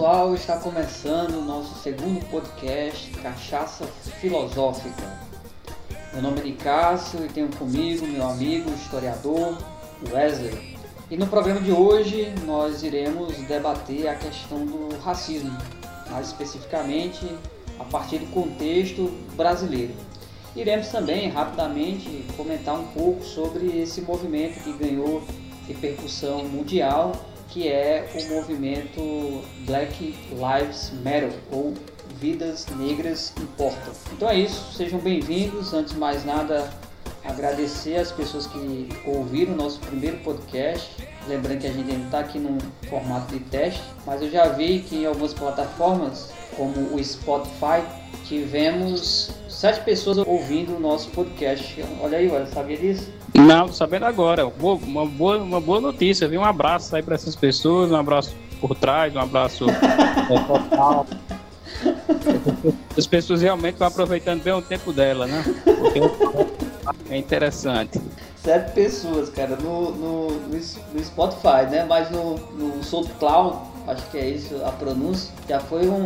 pessoal, está começando o nosso segundo podcast Cachaça Filosófica. Meu nome é Nicásio e tenho comigo meu amigo historiador Wesley. E no programa de hoje nós iremos debater a questão do racismo, mais especificamente a partir do contexto brasileiro. Iremos também rapidamente comentar um pouco sobre esse movimento que ganhou repercussão mundial que é o movimento Black Lives Matter ou Vidas Negras Importam. Então é isso, sejam bem-vindos. Antes de mais nada, agradecer as pessoas que ouviram o nosso primeiro podcast. Lembrando que a gente ainda está aqui num formato de teste, mas eu já vi que em algumas plataformas, como o Spotify, tivemos sete pessoas ouvindo o nosso podcast. Olha aí, olha, sabia disso? Não, tô sabendo agora. Uma boa, uma boa notícia, viu? Um abraço aí para essas pessoas, um abraço por trás, um abraço é, total. As pessoas realmente estão aproveitando bem o tempo dela, né? Porque é interessante. Sete pessoas, cara, no, no, no Spotify, né? Mas no, no SoundCloud, acho que é isso a pronúncia, já foi um,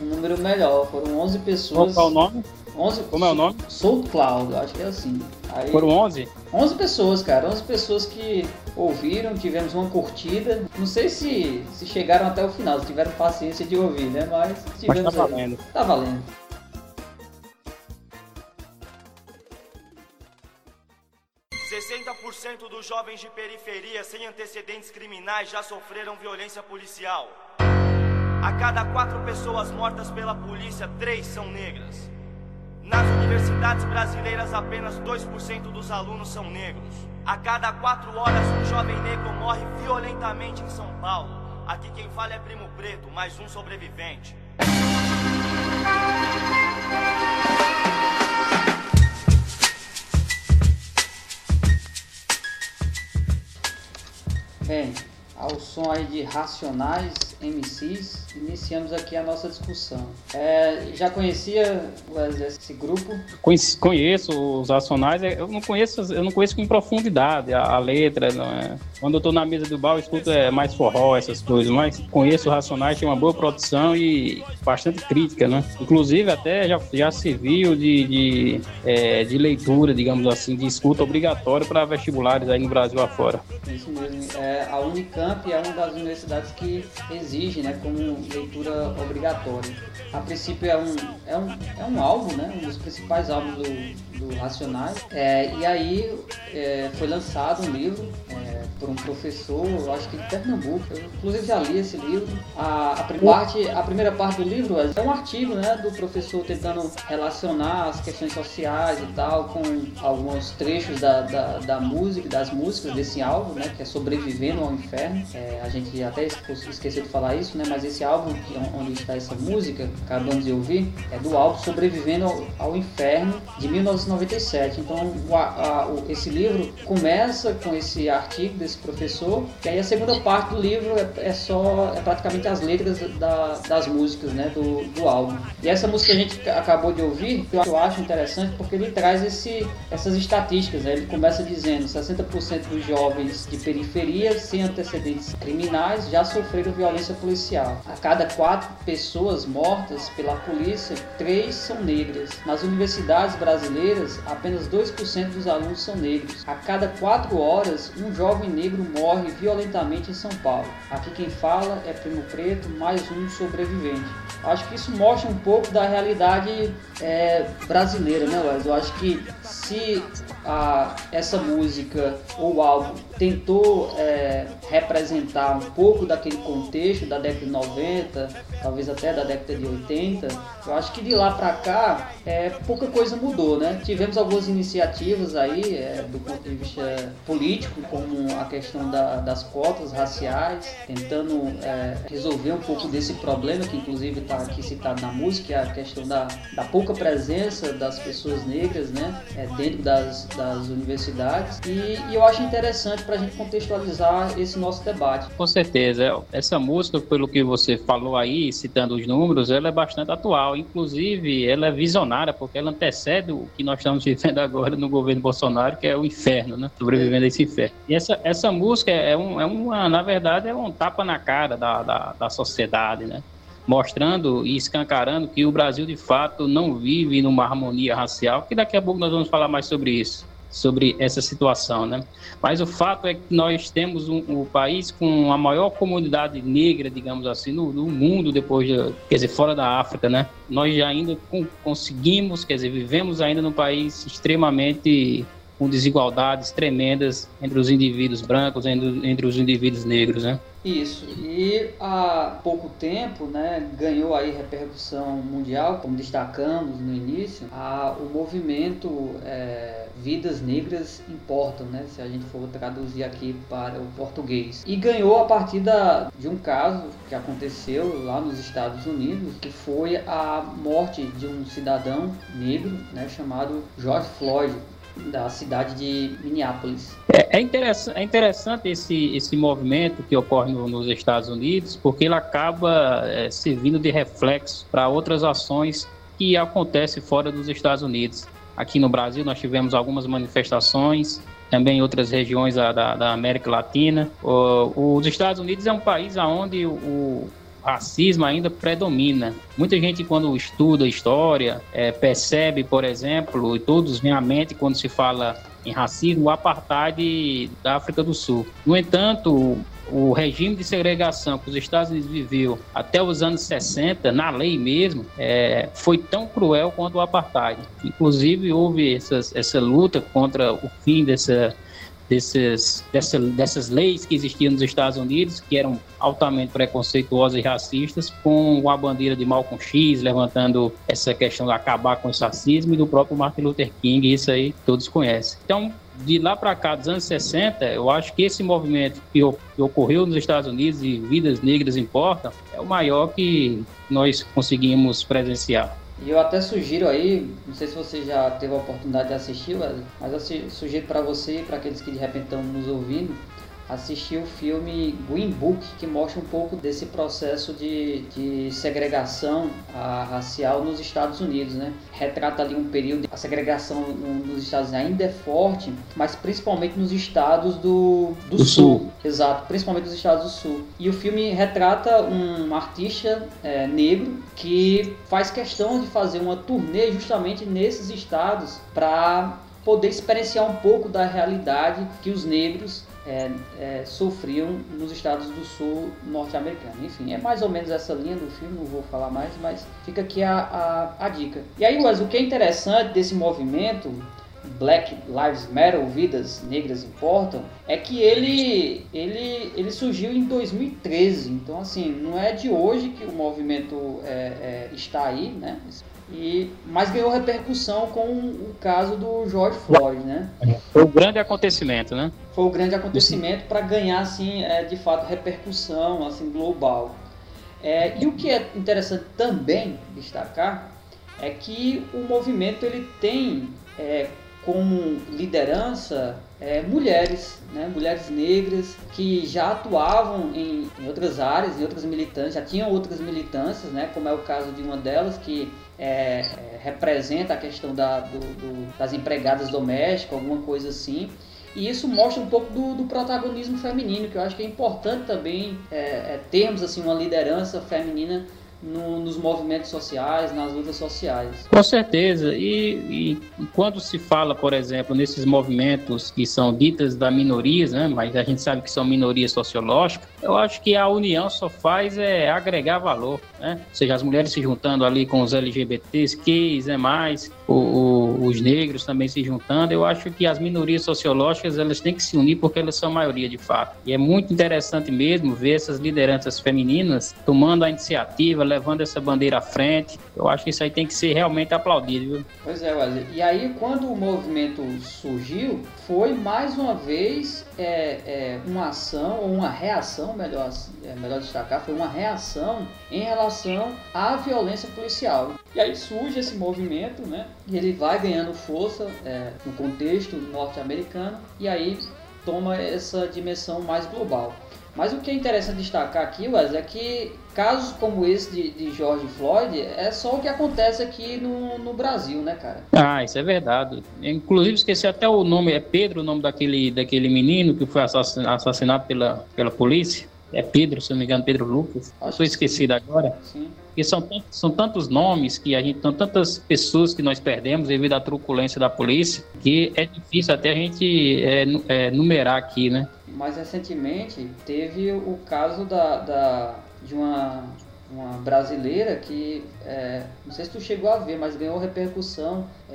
um número melhor. Foram 11 pessoas. Qual é o nome? 11, Como é o nome? SoundCloud, acho que é assim. Aí, Foram 11? 11 pessoas, cara. 11 pessoas que ouviram, tivemos uma curtida. Não sei se, se chegaram até o final, se tiveram paciência de ouvir, né? Mas tivemos. Mas tá valendo. Tá valendo. Cento dos jovens de periferia sem antecedentes criminais já sofreram violência policial. A cada quatro pessoas mortas pela polícia, três são negras. Nas universidades brasileiras, apenas 2% dos alunos são negros. A cada quatro horas, um jovem negro morre violentamente em São Paulo. Aqui quem fala é Primo Preto, mais um sobrevivente. Bem, ao som aí de Racionais MCs, iniciamos aqui a nossa discussão. É, já conhecia esse grupo? Conheço os Racionais, é, eu não conheço, eu não conheço com profundidade a, a letra, é? Quando eu estou na mesa do bar, eu escuto é, mais forró, essas coisas, mas conheço Racionais, tem uma boa produção e bastante crítica, né? Inclusive até já, já serviu de, de, é, de leitura, digamos assim, de escuta obrigatória para vestibulares aí no Brasil afora. Isso mesmo. É, a Unicamp é uma das universidades que exige, né, como leitura obrigatória. A princípio é um, é um, é um álbum, né, um dos principais álbuns do, do Racionais. É, e aí é, foi lançado um livro por um professor, acho que de Pernambuco. Eu, inclusive já li esse livro. A, a, parte, a primeira parte do livro é um artigo né, do professor tentando relacionar as questões sociais e tal com alguns trechos da, da, da música, das músicas desse álbum, né, que é Sobrevivendo ao Inferno. É, a gente até esqueceu de falar isso, né, mas esse álbum, onde está essa música, acabamos de ouvir, é do álbum Sobrevivendo ao, ao Inferno de 1997. Então, a, o, esse livro começa com esse artigo desse professor, e aí a segunda parte do livro é, é só, é praticamente as letras da, das músicas, né, do, do álbum. E essa música que a gente acabou de ouvir, eu acho interessante porque ele traz esse, essas estatísticas, né? ele começa dizendo 60% dos jovens de periferia sem antecedentes criminais já sofreram violência policial. A cada quatro pessoas mortas pela polícia, três são negras. Nas universidades brasileiras, apenas 2% dos alunos são negros. A cada quatro horas, um jovem negro morre violentamente em São Paulo. Aqui quem fala é Primo Preto, mais um sobrevivente. Acho que isso mostra um pouco da realidade é, brasileira, né, Wes? Eu acho que se a, essa música ou álbum tentou é, representar um pouco daquele contexto da década de 90, talvez até da década de 80, eu acho que de lá para cá é, pouca coisa mudou, né? Tivemos algumas iniciativas aí é, do ponto de vista político, como a questão da, das cotas raciais, tentando é, resolver um pouco desse problema que inclusive está aqui citado na música, que é a questão da, da pouca presença das pessoas negras, né? É, dentro das, das universidades e, e eu acho interessante para a gente contextualizar esse nosso debate. Com certeza. Essa música, pelo que você falou aí, citando os números, ela é bastante atual. Inclusive, ela é visionária, porque ela antecede o que nós estamos vivendo agora no governo Bolsonaro, que é o inferno, né? Sobrevivendo a esse inferno. E essa, essa música é, um, é uma, na verdade, é um tapa na cara da, da, da sociedade, né? Mostrando e escancarando que o Brasil de fato não vive numa harmonia racial, que daqui a pouco nós vamos falar mais sobre isso, sobre essa situação, né? Mas o fato é que nós temos um, um país com a maior comunidade negra, digamos assim, no, no, mundo depois, de, quer dizer, fora da África, né? Nós ainda conseguimos, quer dizer, vivemos ainda num país extremamente com desigualdades tremendas entre os indivíduos brancos, entre, entre os indivíduos negros, né? Isso. E há pouco tempo, né, ganhou aí repercussão mundial, como destacamos no início, a, o movimento é, Vidas Negras Importam, né, se a gente for traduzir aqui para o português. E ganhou a partir da, de um caso que aconteceu lá nos Estados Unidos, que foi a morte de um cidadão negro, né, chamado George Floyd da cidade de Minneapolis. É, é, interessante, é interessante esse, esse movimento que ocorre no, nos Estados Unidos, porque ele acaba é, servindo de reflexo para outras ações que acontecem fora dos Estados Unidos. Aqui no Brasil nós tivemos algumas manifestações, também em outras regiões da, da, da América Latina. O, os Estados Unidos é um país onde o, racismo ainda predomina. Muita gente, quando estuda história, é, percebe, por exemplo, e todos vêm à mente quando se fala em racismo, o apartheid da África do Sul. No entanto, o regime de segregação que os Estados Unidos viveu até os anos 60, na lei mesmo, é, foi tão cruel quanto o apartheid. Inclusive, houve essas, essa luta contra o fim dessa desses, dessa, dessas leis que existiam nos Estados Unidos, que eram altamente preconceituosas e racistas, com a bandeira de Malcolm X, levantando essa questão de acabar com o racismo, e do próprio Martin Luther King, isso aí todos conhecem. Então, de lá para cá, dos anos 60, eu acho que esse movimento que, ocorreu nos Estados Unidos e vidas negras importam, é o maior que nós conseguimos presenciar. E eu até sugiro aí, não sei se você já teve a oportunidade de assistir, mas eu sugiro para você e para aqueles que de repente estão nos ouvindo, assisti o filme Green Book, que mostra um pouco desse processo de, de segregação a, racial nos Estados Unidos, né? Retrata ali um período, a segregação no, nos Estados Unidos ainda é forte, mas principalmente nos estados do, do, do sul. sul. Exato, principalmente nos estados do sul. E o filme retrata um artista é, negro que faz questão de fazer uma turnê justamente nesses estados para poder experienciar um pouco da realidade que os negros é, é, sofriam nos estados do sul norte-americano. Enfim, é mais ou menos essa linha do filme, não vou falar mais, mas fica aqui a, a, a dica. E aí, mas o que é interessante desse movimento Black Lives Matter, Vidas Negras Importam, é que ele, ele, ele surgiu em 2013. Então, assim, não é de hoje que o movimento é, é, está aí, né? E, mas ganhou repercussão com o caso do George Floyd, né? Foi o grande acontecimento, né? Foi o grande acontecimento para ganhar, assim, é, de fato, repercussão assim, global. É, e o que é interessante também destacar é que o movimento ele tem é, como liderança é, mulheres, né, mulheres negras que já atuavam em, em, outras áreas, em outras militâncias, já tinham outras militâncias, né, como é o caso de uma delas que é, é, representa a questão da, do, do, das empregadas domésticas, alguma coisa assim. E isso mostra um pouco do, do protagonismo feminino, que eu acho que é importante também é, é termos assim, uma liderança feminina no, nos movimentos sociais, nas lutas sociais. Com certeza. E, e, quando se fala, por exemplo, nesses movimentos que são ditas da minorias, né, mas a gente sabe que são minorias sociológicas, eu acho que a união só faz é agregar valor, né? Ou seja, as mulheres se juntando ali com os LGBTs, gays, né, mais, o, o, os negros também se juntando. Eu acho que as minorias sociológicas elas têm que se unir porque elas são a maioria de fato. E é muito interessante mesmo ver essas lideranças femininas tomando a iniciativa, levando essa bandeira à frente. Eu acho que isso aí tem que ser realmente aplaudido. Viu? Pois é, Wesley. E aí, quando o movimento surgiu, foi mais uma vez é, é, uma ação ou uma reação, melhor, é, melhor destacar, foi uma reação em relação à violência policial. E aí surge esse movimento, né? E ele vai ganhando força é, no contexto norte-americano e aí toma essa dimensão mais global. Mas o que é interessante destacar aqui, Wes, é que casos como esse de, de George Floyd é só o que acontece aqui no, no Brasil, né, cara? Ah, isso é verdade. Inclusive, esqueci até o nome, é Pedro o nome daquele, daquele menino que foi assassinado pela, pela polícia. É Pedro, se não me engano, Pedro Lucas. Estou esquecido agora. Sim. Porque são, são tantos nomes que a gente, são tantas pessoas que nós perdemos devido à truculência da polícia, que é difícil até a gente é, é, numerar aqui, né? Mais recentemente teve o caso da, da de uma, uma brasileira que, é, não sei se tu chegou a ver, mas ganhou repercussão é,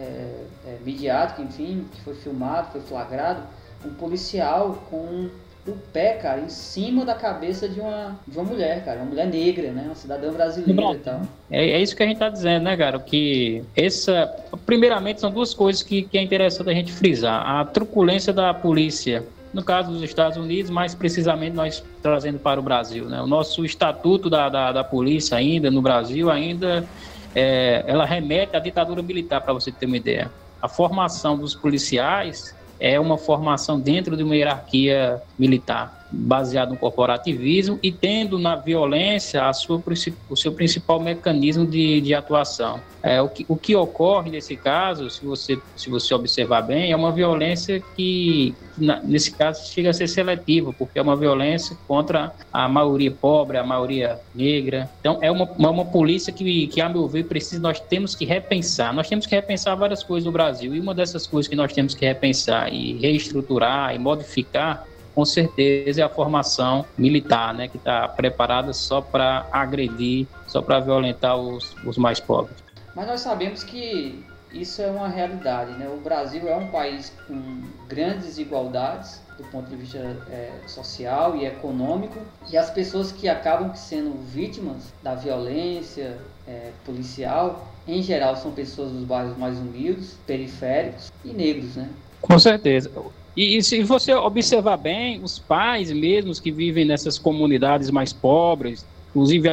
é, midiática, enfim, que foi filmado, foi flagrado, um policial com o pé, cara, em cima da cabeça de uma, de uma mulher, cara, uma mulher negra, né, uma cidadã brasileira e tal. É, é, isso que a gente tá dizendo, né, cara, que essa, primeiramente, são duas coisas que, que é interessante a gente frisar. A truculência da polícia no caso dos Estados Unidos, mais precisamente nós trazendo para o Brasil. Né? O nosso estatuto da, da, da polícia ainda no Brasil ainda é, ela remete à ditadura militar, para você ter uma ideia. A formação dos policiais é uma formação dentro de uma hierarquia militar baseado no corporativismo e tendo na violência a sua, o seu principal mecanismo de, de atuação. É, o, que, o que ocorre nesse caso, se você, se você observar bem, é uma violência que, nesse caso, chega a ser seletiva, porque é uma violência contra a maioria pobre, a maioria negra. Então, é uma, uma, uma polícia que, que, a meu ver, precisa, nós temos que repensar. Nós temos que repensar várias coisas no Brasil, e uma dessas coisas que nós temos que repensar e reestruturar e modificar com certeza é a formação militar, né, que está preparada só para agredir, só para violentar os, os mais pobres. Mas nós sabemos que isso é uma realidade, né? O Brasil é um país com grandes desigualdades do ponto de vista é, social e econômico e as pessoas que acabam sendo vítimas da violência é, policial, em geral, são pessoas dos bairros mais humildes, periféricos e negros, né? Com certeza. E, e, se você observar bem, os pais mesmos que vivem nessas comunidades mais pobres, inclusive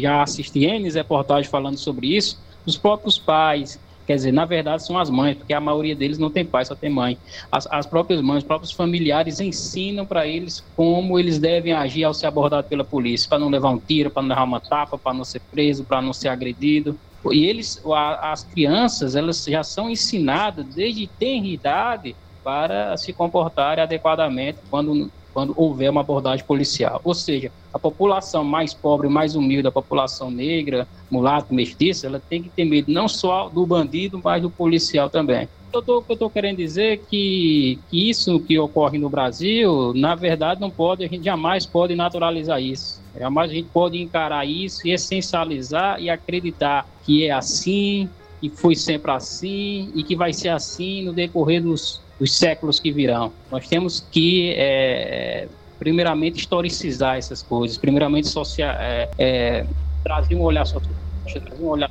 já assisti N reportagens falando sobre isso, os próprios pais, quer dizer, na verdade são as mães, porque a maioria deles não tem pai, só tem mãe. As, as próprias mães, os próprios familiares ensinam para eles como eles devem agir ao ser abordados pela polícia, para não levar um tiro, para não levar uma tapa, para não ser preso, para não ser agredido. E eles, as crianças, elas já são ensinadas desde tenra idade para se comportarem adequadamente quando, quando houver uma abordagem policial. Ou seja, a população mais pobre, mais humilde, a população negra, mulato, mestiça, ela tem que ter medo não só do bandido, mas do policial também. Eu tô, eu estou querendo dizer que, que isso que ocorre no Brasil, na verdade, não pode, a gente jamais pode naturalizar isso. Jamais a gente pode encarar isso e essencializar e acreditar que é assim, que foi sempre assim e que vai ser assim no decorrer dos, os séculos que virão. Nós temos que, é, primeiramente, historicizar essas coisas, primeiramente, social, é, é, trazer um olhar social, trazer um olhar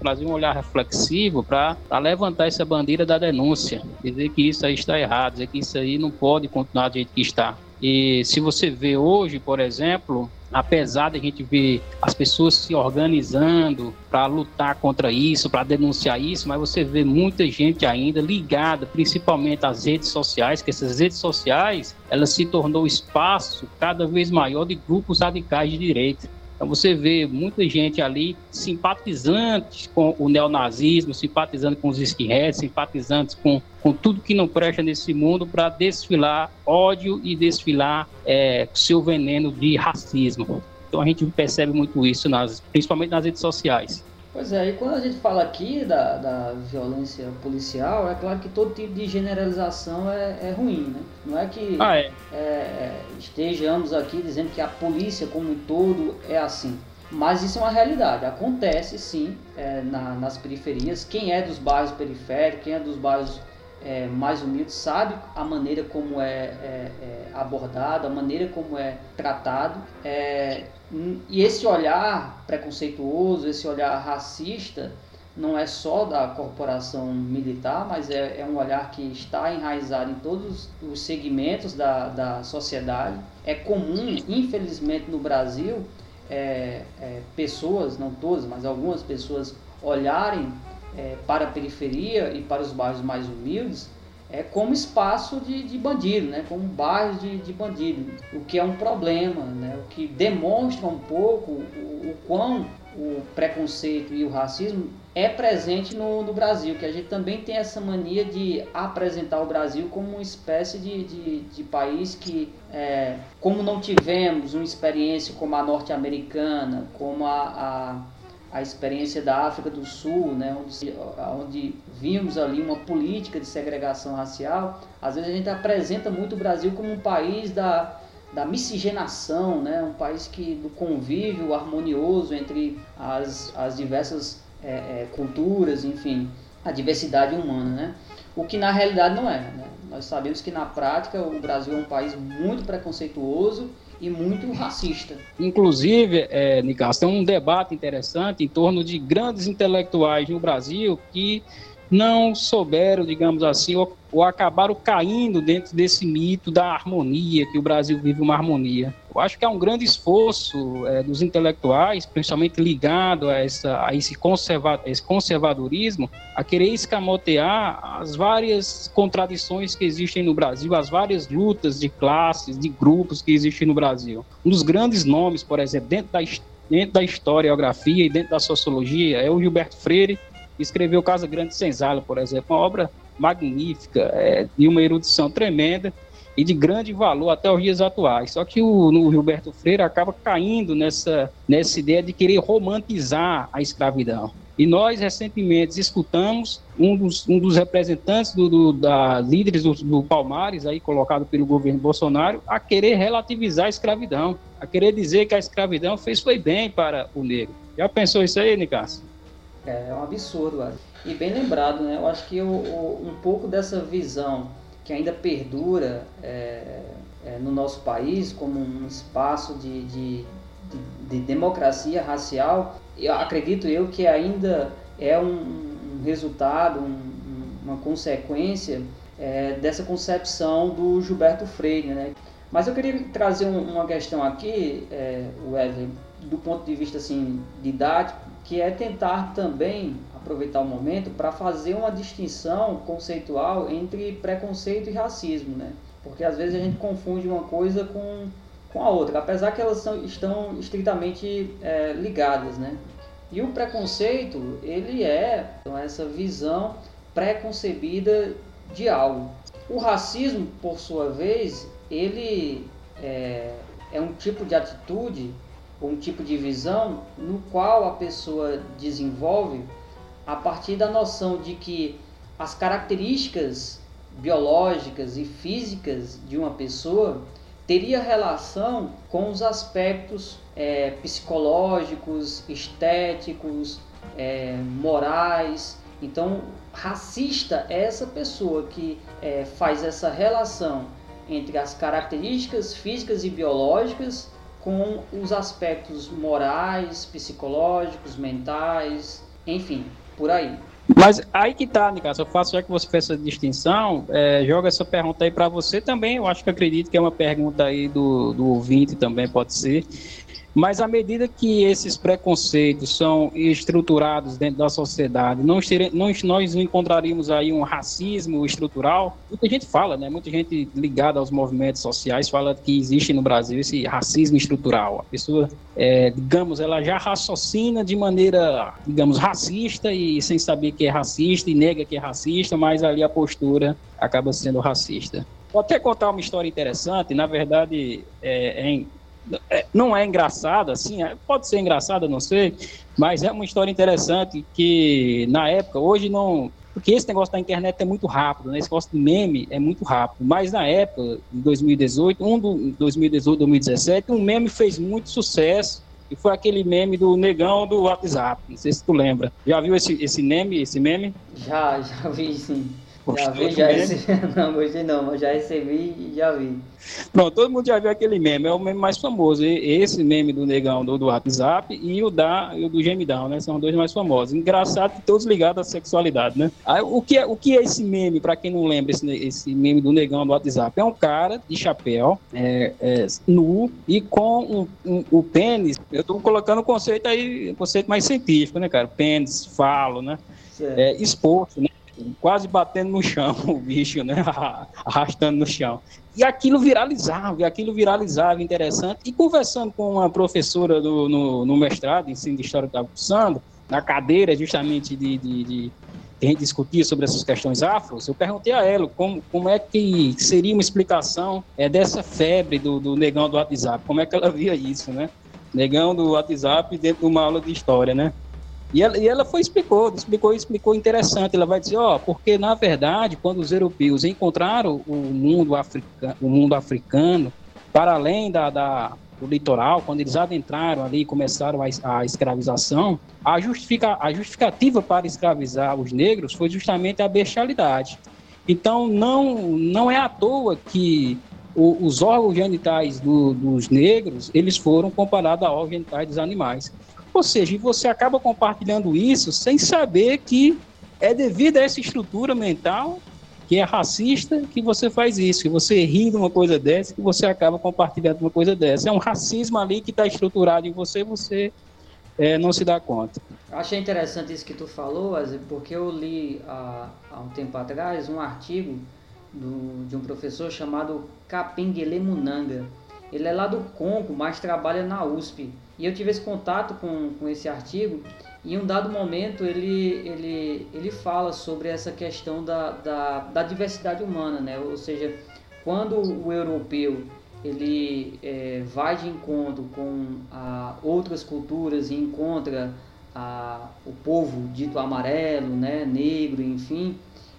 trazer um olhar reflexivo para levantar essa bandeira da denúncia, dizer que isso aí está errado, dizer que isso aí não pode continuar do jeito que está. E se você vê hoje, por exemplo, apesar de a gente ver as pessoas se organizando para lutar contra isso, para denunciar isso, mas você vê muita gente ainda ligada, principalmente às redes sociais, que essas redes sociais, elas se tornou espaço cada vez maior de grupos radicais de direita. Então você vê muita gente ali simpatizantes com o neonazismo, simpatizando com os skinheads, simpatizantes com, com tudo que não presta nesse mundo para desfilar ódio e desfilar é, seu veneno de racismo. Então a gente percebe muito isso, nas, principalmente nas redes sociais. Pois é, e quando a gente fala aqui da, da violência policial, é claro que todo tipo de generalização é, é ruim, né? Não é que ah, é. É, é estejamos aqui dizendo que a polícia como um todo é assim. Mas isso é uma realidade, acontece sim é, na, nas periferias. Quem é dos bairros periféricos, quem é dos bairros é, mais humildes, sabe a maneira como é, é abordado, a maneira como é tratado. E esse olhar preconceituoso, esse olhar racista, não é só da corporação militar, mas é, é, um olhar que está enraizado em todos os segmentos da, da sociedade. É comum, infelizmente, no Brasil, é, é, pessoas, não todas, mas algumas pessoas olharem é, para a periferia e para os bairros mais humildes é como espaço de, de bandido, né? como bairros de, de bandido, o que é um problema, né? o que demonstra um pouco o, o quão o preconceito e o racismo é presente no, no, Brasil, que a gente também tem essa mania de apresentar o Brasil como uma espécie de, de, de país que, é, como não tivemos uma experiência como a norte-americana, como a, a, a, experiência da África do Sul, né, onde, onde vimos ali uma política de segregação racial, às vezes a gente apresenta muito o Brasil como um país da, da miscigenação, né? um país que do convívio harmonioso entre as, as diversas é, é, culturas, enfim, a diversidade humana, né? O que na realidade não é. Né? Nós sabemos que na prática o Brasil é um país muito preconceituoso e muito racista. Inclusive, é, Nicasso, tem um debate interessante em torno de grandes intelectuais no Brasil que não souberam, digamos assim, ou, ou, acabaram caindo dentro desse mito da harmonia, que o Brasil vive uma harmonia. Eu acho que há um grande esforço é, dos intelectuais, principalmente ligado a, essa, a esse, conserva, esse conservadorismo, a querer escamotear as várias contradições que existem no Brasil, as várias lutas de classes, de grupos que existem no Brasil. Um dos grandes nomes, por exemplo, dentro da, dentro da historiografia e dentro da sociologia é o Gilberto Freire, escreveu Casa Grande Senzala, por exemplo, uma obra magnífica, é, de uma erudição tremenda e de grande valor até os dias atuais. Só que o no Gilberto Freire acaba caindo nessa, nessa ideia de querer romantizar a escravidão. E nós, recentemente, escutamos um dos, um dos representantes do, do da líderes do, do, Palmares, aí colocado pelo governo Bolsonaro, a querer relativizar a escravidão, a querer dizer que a escravidão fez foi bem para o negro. Já pensou isso aí, Nicasso? É, é um absurdo, E bem lembrado, né? Eu acho que o, o, um pouco dessa visão que ainda perdura é, é, no nosso país como um espaço de, de, de, de, democracia racial, eu acredito eu que ainda é um, um resultado, um, uma consequência é, dessa concepção do Gilberto Freire, né? Mas eu queria trazer uma questão aqui, é, Wesley, do ponto de vista assim didático, que é tentar também aproveitar o momento para fazer uma distinção conceitual entre preconceito e racismo, né? Porque às vezes a gente confunde uma coisa com, com a outra, apesar que elas são, estão estritamente é, ligadas, né? E o preconceito, ele é então, essa visão preconcebida de algo. O racismo, por sua vez, ele é, é um tipo de atitude um tipo de visão no qual a pessoa desenvolve a partir da noção de que as características biológicas e físicas de uma pessoa teria relação com os aspectos é, psicológicos, estéticos, é, morais. Então, racista é essa pessoa que é, faz essa relação entre as características físicas e biológicas com os aspectos morais, psicológicos, mentais, enfim, por aí. Mas aí que tá, Nicasso, eu faço já que você fez essa distinção, é, joga essa pergunta aí para você também, eu acho que acredito que é uma pergunta aí do, do ouvinte também, pode ser. Mas à medida que esses preconceitos são estruturados dentro da sociedade, nós, nós encontraríamos aí um racismo estrutural. Muita gente fala, né? Muita gente ligada aos movimentos sociais fala que existe no Brasil esse racismo estrutural. A pessoa, é, digamos, ela já raciocina de maneira, digamos, racista e sem saber que é racista e nega que é racista, mas ali a postura acaba sendo racista. Vou até contar uma história interessante. Na verdade, é, é é, não é engraçada, assim, é, pode ser engraçada, não sei, mas é uma história interessante que na época, hoje não, porque esse negócio da internet é muito rápido, né? Esse negócio de meme é muito rápido. Mas na época, em 2018, um do 2018, 2017, um meme fez muito sucesso e foi aquele meme do negão do WhatsApp. Não sei se tu lembra. Já viu esse, esse meme, esse meme? Já, já vi sim. Já vi, já recebi. Não, gostei não, mas já recebi e já vi. Pronto, todo mundo já viu aquele meme, é o meme mais famoso. Esse meme do negão do, do WhatsApp e o, da, e o do gemidão, né? São dois mais famosos. Engraçado que todos ligados à sexualidade, né? Aí, o, que é, o que é esse meme, para quem não lembra, esse, esse meme do negão do WhatsApp? É um cara de chapéu, é, é, nu e com um, um, o pênis. Eu estou colocando o conceito aí, conceito mais científico, né, cara? Pênis, falo, né? é, exposto, né? Quase batendo no chão, o bicho, né? arrastando no chão. E aquilo viralizava, e aquilo viralizava, interessante. E conversando com uma professora do, no, no mestrado, ensino de História que estava cursando, na cadeira justamente de, de, de a gente discutia sobre essas questões afros, eu perguntei a ela como, como é que seria uma explicação é, dessa febre do, do negão do WhatsApp, como é que ela via isso, né? Negão do WhatsApp dentro de uma aula de história, né? E ela, e ela foi explicou, explicou, explicou interessante. Ela vai dizer, ó, porque na verdade, quando os europeus encontraram o mundo africano, o mundo africano para além da, da do litoral, quando eles adentraram ali e começaram a, a escravização, a, justifica, a justificativa para escravizar os negros foi justamente a bestialidade. Então, não, não é à toa que o, os órgãos genitais do, dos negros, eles foram comparados a órgãos genitais dos animais. Ou seja, você acaba compartilhando isso sem saber que é devido a essa estrutura mental que é racista que você faz isso, que você ri de uma coisa dessa, que você acaba compartilhando uma coisa dessa. É um racismo ali que está estruturado em você, você é, não se dá conta. Achei interessante isso que tu falou, porque eu li há, há um tempo atrás um artigo do, de um professor chamado Capinguele Munanga. Ele é lá do Congo, mas trabalha na USP. E eu tive esse contato com, com esse artigo e em um dado momento ele, ele, ele fala sobre essa questão da, da, da diversidade humana, né? ou seja, quando o europeu ele é, vai de encontro com a, outras culturas e encontra a, o povo dito amarelo, né, negro, enfim,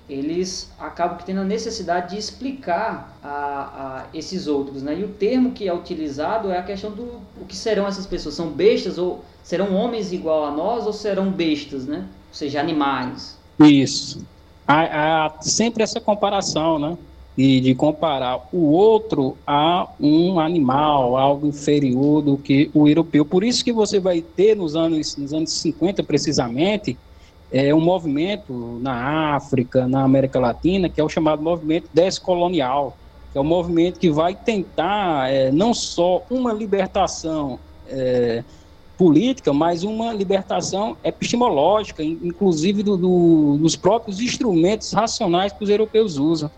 eles acabam tendo a necessidade de explicar a, a, esses outros, né? E o termo que é utilizado é a questão do o que serão essas pessoas, são bestas ou serão homens igual a nós ou serão bestas, né? Ou seja, animais. Isso. Há, há sempre essa comparação, né? De, de comparar o outro a um animal, algo inferior do que o europeu. Por isso que você vai ter nos anos, nos anos 50, precisamente, é um movimento na África, na América Latina, que é o chamado movimento descolonial, que é um movimento que vai tentar é, não só uma libertação é, política, mas uma libertação epistemológica, inclusive do, do, dos próprios instrumentos racionais que os europeus usam.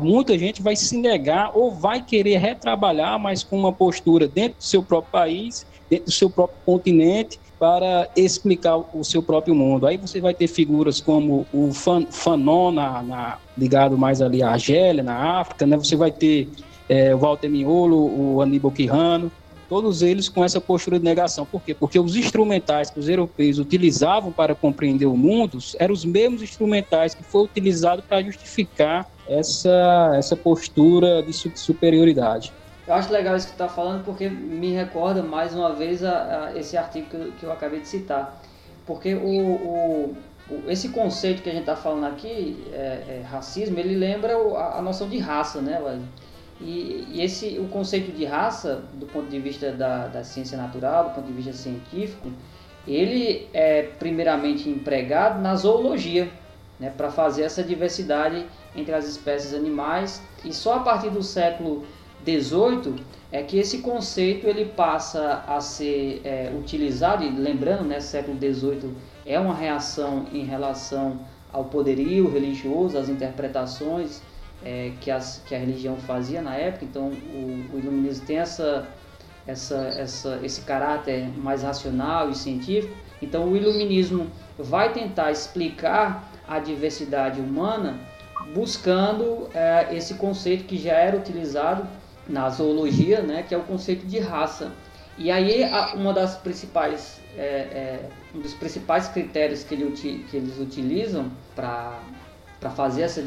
Muita gente vai se negar ou vai querer retrabalhar, mas com uma postura dentro do seu próprio país, dentro do seu próprio continente, para explicar o seu próprio mundo. Aí você vai ter figuras como o Fan, Fanon, na, na, ligado mais ali à Argélia, na África, né? você vai ter é, o Walter Miolo, o Aníbal Quirrano, todos eles com essa postura de negação. Por quê? Porque os instrumentais que os europeus utilizavam para compreender o mundo eram os mesmos instrumentais que foram utilizados para justificar essa, essa postura de superioridade. Eu acho legal isso que está falando porque me recorda mais uma vez a, a esse artigo que eu, que eu, acabei de citar. Porque o, o, o esse conceito que a gente está falando aqui, é, é, racismo, ele lembra a, a, noção de raça, né, E, e, esse, o conceito de raça, do ponto de vista da, da ciência natural, do ponto de vista científico, ele é primeiramente empregado na zoologia, né, para fazer essa diversidade entre as espécies animais. E só a partir do século 18 é que esse conceito ele passa a ser é, utilizado, e lembrando, né, século 18 é uma reação em relação ao poderio religioso, às interpretações é, que, as, que a religião fazia na época, então o, o iluminismo tem essa, essa, essa, esse caráter mais racional e científico, então o iluminismo vai tentar explicar a diversidade humana buscando é, esse conceito que já era utilizado na zoologia, né, que é o conceito de raça. E aí uma das principais, é, é, um dos principais critérios que, ele, que eles utilizam para fazer essa,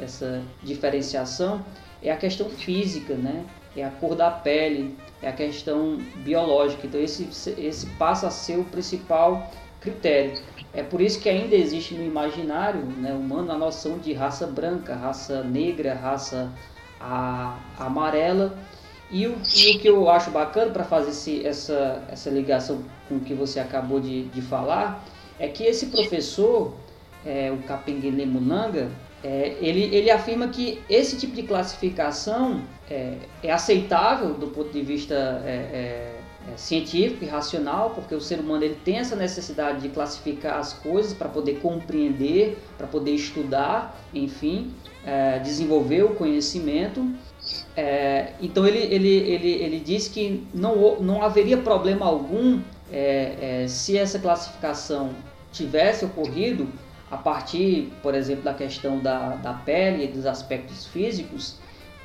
essa diferenciação é a questão física, né? é a cor da pele, é a questão biológica. Então esse, esse passa a ser o principal critério. É por isso que ainda existe no imaginário né, humano a noção de raça branca, raça negra, raça a, a amarela. E o, e o que eu acho bacana para fazer esse, essa, essa ligação com o que você acabou de, de falar é que esse professor, é, o Capenguele Munanga, é, ele, ele afirma que esse tipo de classificação é, é aceitável do ponto de vista é, é, científico e racional, porque o ser humano ele tem essa necessidade de classificar as coisas para poder compreender, para poder estudar, enfim, é, desenvolver o conhecimento. É, então ele, ele, ele, ele diz que não, não haveria problema algum é, é, se essa classificação tivesse ocorrido a partir, por exemplo, da questão da, da pele e dos aspectos físicos,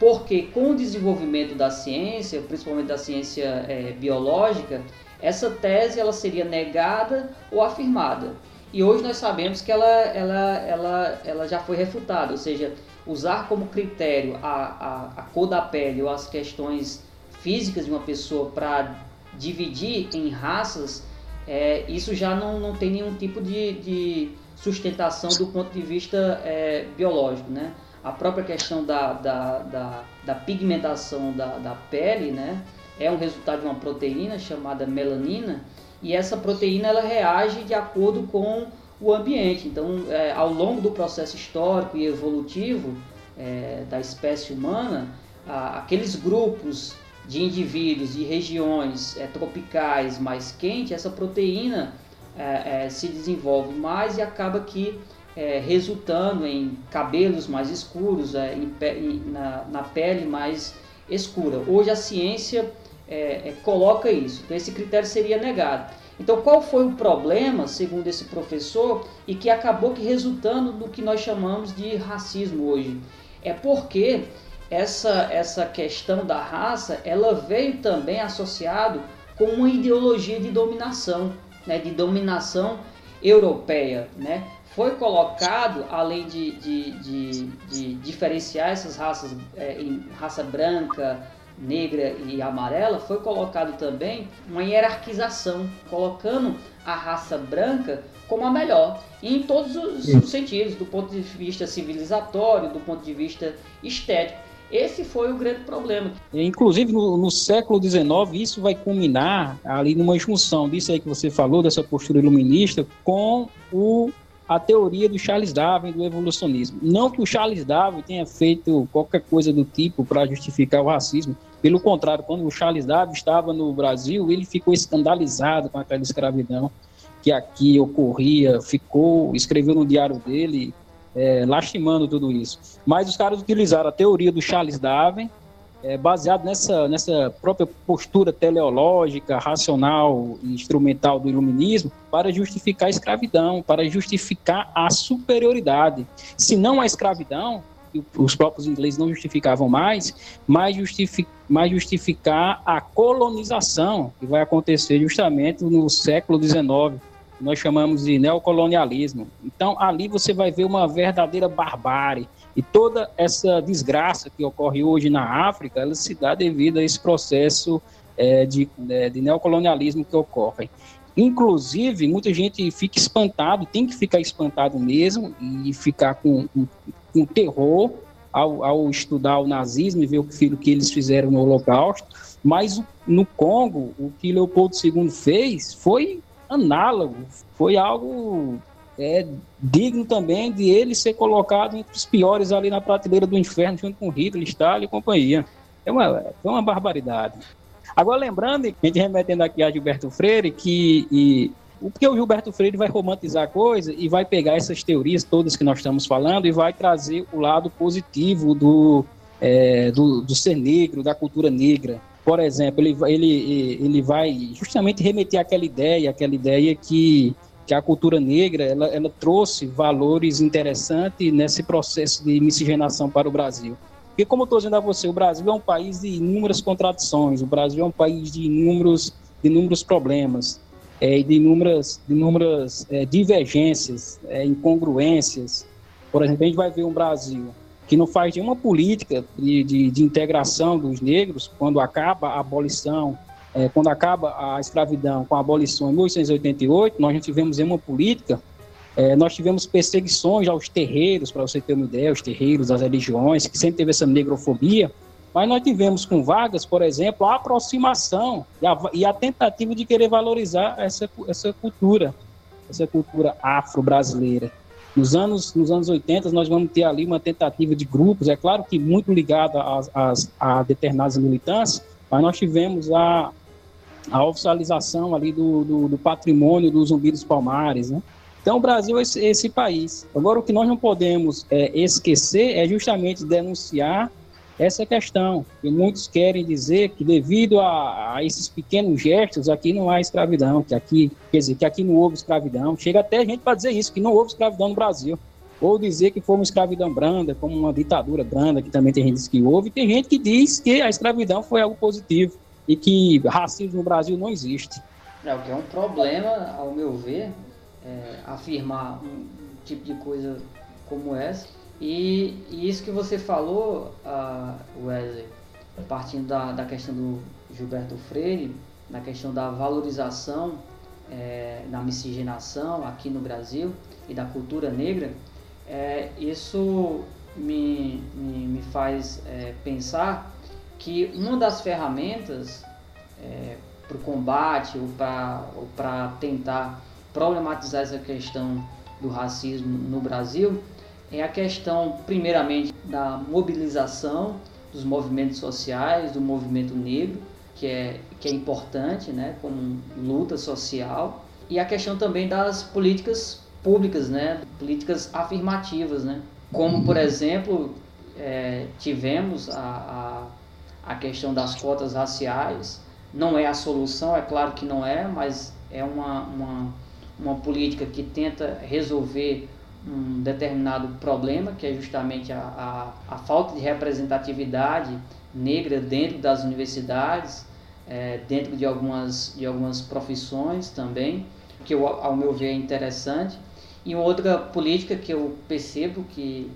porque com o desenvolvimento da ciência, principalmente da ciência é, biológica, essa tese ela seria negada ou afirmada. E hoje nós sabemos que ela, ela, ela, ela já foi refutada, ou seja, usar como critério a, a, a cor da pele ou as questões físicas de uma pessoa para dividir em raças, é, isso já não, não tem nenhum tipo de, de sustentação do ponto de vista é, biológico, né? A própria questão da, da, da, da pigmentação da, da pele, né? É um resultado de uma proteína chamada melanina e essa proteína ela reage de acordo com o ambiente. Então, é, ao longo do processo histórico e evolutivo é, da espécie humana, a, aqueles grupos de indivíduos de regiões é, tropicais mais quentes, essa proteína é, é, se desenvolve mais e acaba que é, resultando em cabelos mais escuros, em, em, na, na, pele mais escura. Hoje a ciência coloca isso, então esse critério seria negado. Então, qual foi o problema, segundo esse professor, e que acabou que resultando no que nós chamamos de racismo hoje? É porque essa, essa questão da raça, ela veio também associado com uma ideologia de dominação, né, de dominação europeia, né? Foi colocado, além de, de, de, de diferenciar essas raças é, em raça branca, negra e amarela, foi colocado também uma hierarquização, colocando a raça branca como a melhor, em todos os, os sentidos, do ponto de vista civilizatório, do ponto de vista estético. Esse foi o grande problema. Inclusive, no, no, século XIX, isso vai culminar ali numa junção disso aí que você falou, dessa postura iluminista, com o a teoria do Charles Darwin do evolucionismo. Não que o Charles Darwin tenha feito qualquer coisa do tipo para justificar o racismo. Pelo contrário, quando o Charles Darwin estava no Brasil, ele ficou escandalizado com aquela escravidão que aqui ocorria, ficou, escreveu no diário dele, é, lastimando tudo isso. Mas os caras utilizaram a teoria do Charles Darwin é, baseado nessa, nessa própria postura teleológica, racional e instrumental do iluminismo, para justificar a escravidão, para justificar a superioridade. Se não a escravidão, os próprios ingleses não justificavam mais, mas, mas justificar a colonização, que vai acontecer justamente no século XIX, nós chamamos de neocolonialismo. Então, ali você vai ver uma verdadeira barbárie, e toda essa desgraça que ocorre hoje na África, ela se dá devido a esse processo é, de, é, de neocolonialismo que ocorre. Inclusive, muita gente fica espantado, tem que ficar espantado mesmo e ficar com, com, com terror ao, ao, estudar o nazismo e ver o que, o que eles fizeram no Holocausto. Mas no Congo, o que Leopoldo II fez foi análogo, foi algo é digno também de ele ser colocado entre os piores ali na prateleira do inferno, junto com Hitler, Stalin e companhia. É uma, é uma barbaridade. Agora, lembrando, a gente remetendo aqui a Gilberto Freire, que e, porque o Gilberto Freire vai romantizar a coisa e vai pegar essas teorias todas que nós estamos falando e vai trazer o lado positivo do, é, do, do ser negro, da cultura negra. Por exemplo, ele, ele, ele vai justamente remeter aquela ideia, aquela ideia que que a cultura negra ela, ela trouxe valores interessantes nesse processo de miscigenação para o Brasil. Porque, como eu estou dizendo a você, o Brasil é um país de inúmeras contradições, o Brasil é um país de inúmeros, de inúmeros problemas, é, de inúmeras, de inúmeras é, divergências, é, incongruências. Por exemplo, a gente vai ver um Brasil que não faz nenhuma política de, de, de integração dos negros quando acaba a abolição é, quando acaba a escravidão com a abolição em 1888, nós tivemos uma política, é, nós tivemos perseguições aos terreiros, para você ter uma ideia, os terreiros, as religiões, que sempre teve essa negrofobia, mas nós tivemos com Vargas, por exemplo, a aproximação e a, e a tentativa de querer valorizar essa, essa cultura, essa cultura afro-brasileira. Nos anos, nos anos 80, nós vamos ter ali uma tentativa de grupos, é claro que muito ligada a, a, a determinadas militâncias, mas nós tivemos a, a oficialização ali do, do, do patrimônio do Zumbi dos Palmares, né? Então, o Brasil é esse, país. Agora, o que nós não podemos é, esquecer é justamente denunciar essa questão. E muitos querem dizer que, devido a, a, esses pequenos gestos, aqui não há escravidão, que aqui, quer dizer, que aqui não houve escravidão. Chega até gente para dizer isso, que não houve escravidão no Brasil. Ou dizer que foi uma escravidão branda, como uma ditadura branda, que também tem gente que houve. E tem gente que diz que a escravidão foi algo positivo e que racismo no Brasil não existe. É, o que é um problema, ao meu ver, é, afirmar um tipo de coisa como essa. E, e isso que você falou, uh, Wesley, partindo da, da questão do Gilberto Freire, na questão da valorização é, da miscigenação aqui no Brasil e da cultura negra, é, isso me, me, me faz é, pensar que uma das ferramentas é, para o combate ou para tentar problematizar essa questão do racismo no Brasil é a questão, primeiramente, da mobilização dos movimentos sociais, do movimento negro, que é, que é importante né, como luta social, e a questão também das políticas públicas, né, políticas afirmativas, né, como, por exemplo, é, tivemos a, a, a questão das cotas raciais, não é a solução, é claro que não é, mas é uma, uma uma política que tenta resolver um determinado problema, que é justamente a, a, a falta de representatividade negra dentro das universidades, é, dentro de algumas, de algumas profissões também, que eu, ao meu ver é interessante. E outra política que eu percebo que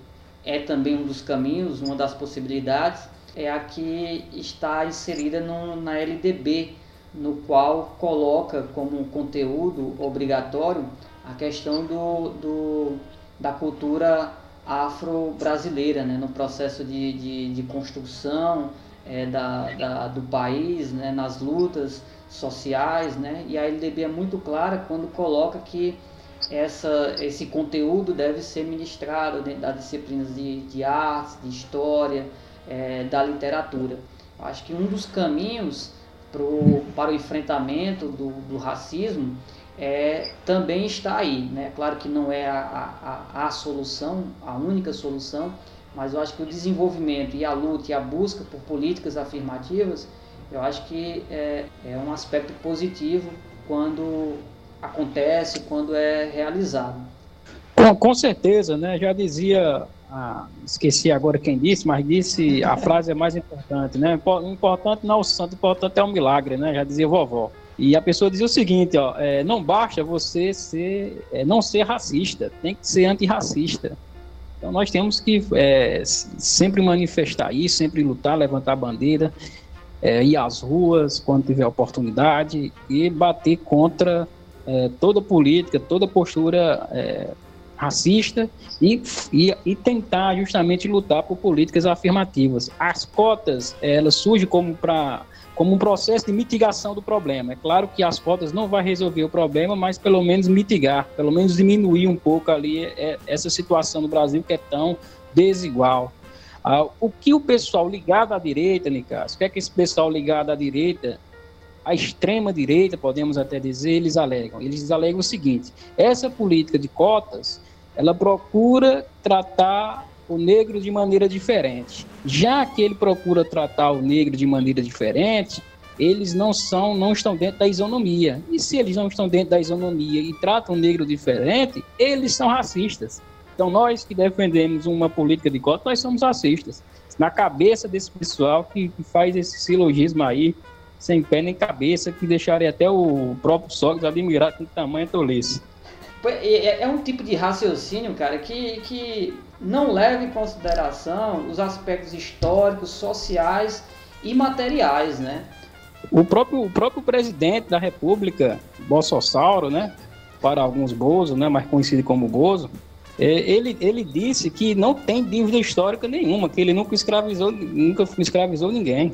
é também um dos caminhos, uma das possibilidades, é a que está inserida no, na LDB, no qual coloca como conteúdo obrigatório a questão do, do da cultura afro-brasileira, né, no processo de, de, de construção é, da, da, do país, né, nas lutas sociais, né, e a LDB é muito clara quando coloca que essa, esse conteúdo deve ser ministrado dentro das disciplinas de, de artes, de história, é, da literatura. Acho que um dos caminhos pro, para o enfrentamento do, do racismo é, também está aí. Né? Claro que não é a, a, a solução, a única solução, mas eu acho que o desenvolvimento e a luta e a busca por políticas afirmativas, eu acho que é, é um aspecto positivo quando acontece, quando é realizado. Com, com certeza, né? Já dizia ah, esqueci agora quem disse, mas disse a frase é mais importante, né? Importante não é o santo, importante é o milagre, né? Já dizia vovó. E a pessoa dizia o seguinte, ó, é, não basta você ser, é, não ser racista, tem que ser antirracista. Então nós temos que é, sempre manifestar isso, sempre lutar, levantar a bandeira, é, ir às ruas quando tiver oportunidade e bater contra é, toda política, toda postura é, racista e, e, e, tentar justamente lutar por políticas afirmativas. As cotas, elas surgem como para como um processo de mitigação do problema. É claro que as cotas não vai resolver o problema, mas pelo menos mitigar, pelo menos diminuir um pouco ali é, essa situação no Brasil que é tão desigual. Ah, o que o pessoal ligado à direita, Nicas, o que é que esse pessoal ligado à direita a extrema direita, podemos até dizer, eles alegam. Eles alegam o seguinte: essa política de cotas ela procura tratar o negro de maneira diferente. Já que ele procura tratar o negro de maneira diferente, eles não são, não estão dentro da isonomia. E se eles não estão dentro da isonomia e tratam o negro diferente, eles são racistas. Então nós que defendemos uma política de cota, nós somos racistas. Na cabeça desse pessoal que, faz esse silogismo aí, sem pé nem cabeça, que deixaria até o próprio Sócrates admirar com tamanho tolice. É, é um tipo de raciocínio, cara, que, que não leva em consideração os aspectos históricos, sociais e materiais, né? O próprio, o próprio presidente da República, Bolsonaro, né? Para alguns Bozo, né? Mais conhecido como Bozo, é, ele, ele disse que não tem dívida histórica nenhuma, que ele nunca escravizou, nunca escravizou ninguém.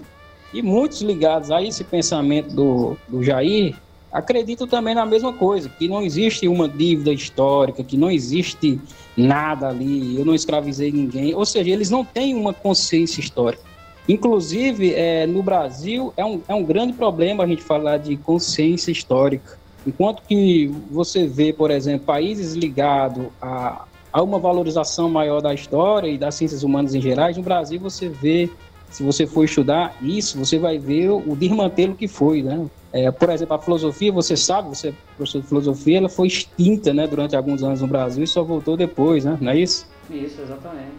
E muitos ligados a esse pensamento do, do Jair acredito também na mesma coisa, que não existe uma dívida histórica, que não existe nada ali, eu não escravizei ninguém. Ou seja, eles não têm uma consciência histórica. Inclusive, é, no Brasil, é um, é um grande problema a gente falar de consciência histórica. Enquanto que você vê, por exemplo, países ligados a, a uma valorização maior da história e das ciências humanas em geral, no Brasil você vê, se você for estudar isso, você vai ver o desmantelo que foi, né? É, por exemplo, a filosofia, você sabe, você é professor de filosofia, ela foi extinta, né, durante alguns anos no Brasil e só voltou depois, né? Não é isso? Isso, exatamente.